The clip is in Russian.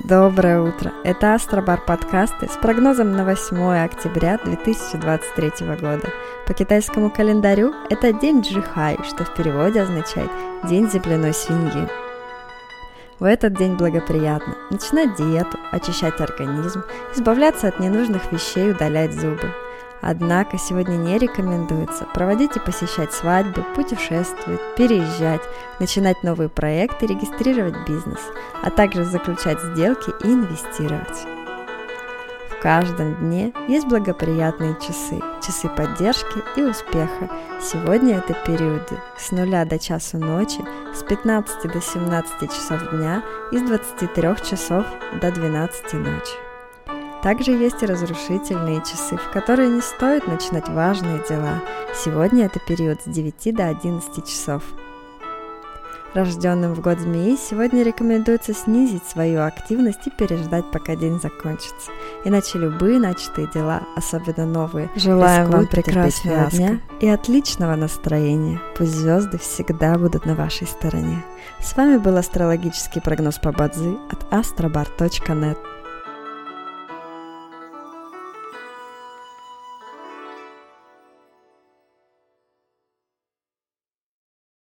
Доброе утро! Это Астробар подкасты с прогнозом на 8 октября 2023 года. По китайскому календарю это день Джихай, что в переводе означает «день земляной свиньи». В этот день благоприятно начинать диету, очищать организм, избавляться от ненужных вещей, удалять зубы – Однако сегодня не рекомендуется проводить и посещать свадьбы, путешествовать, переезжать, начинать новые проекты, регистрировать бизнес, а также заключать сделки и инвестировать. В каждом дне есть благоприятные часы, часы поддержки и успеха. Сегодня это периоды с 0 до часу ночи, с 15 до 17 часов дня и с 23 часов до 12 ночи. Также есть и разрушительные часы, в которые не стоит начинать важные дела. Сегодня это период с 9 до 11 часов. Рожденным в год змеи сегодня рекомендуется снизить свою активность и переждать, пока день закончится. Иначе любые начатые дела, особенно новые, желаем вам прекрасного дня и отличного настроения. Пусть звезды всегда будут на вашей стороне. С вами был астрологический прогноз по Бадзи от astrobar.net.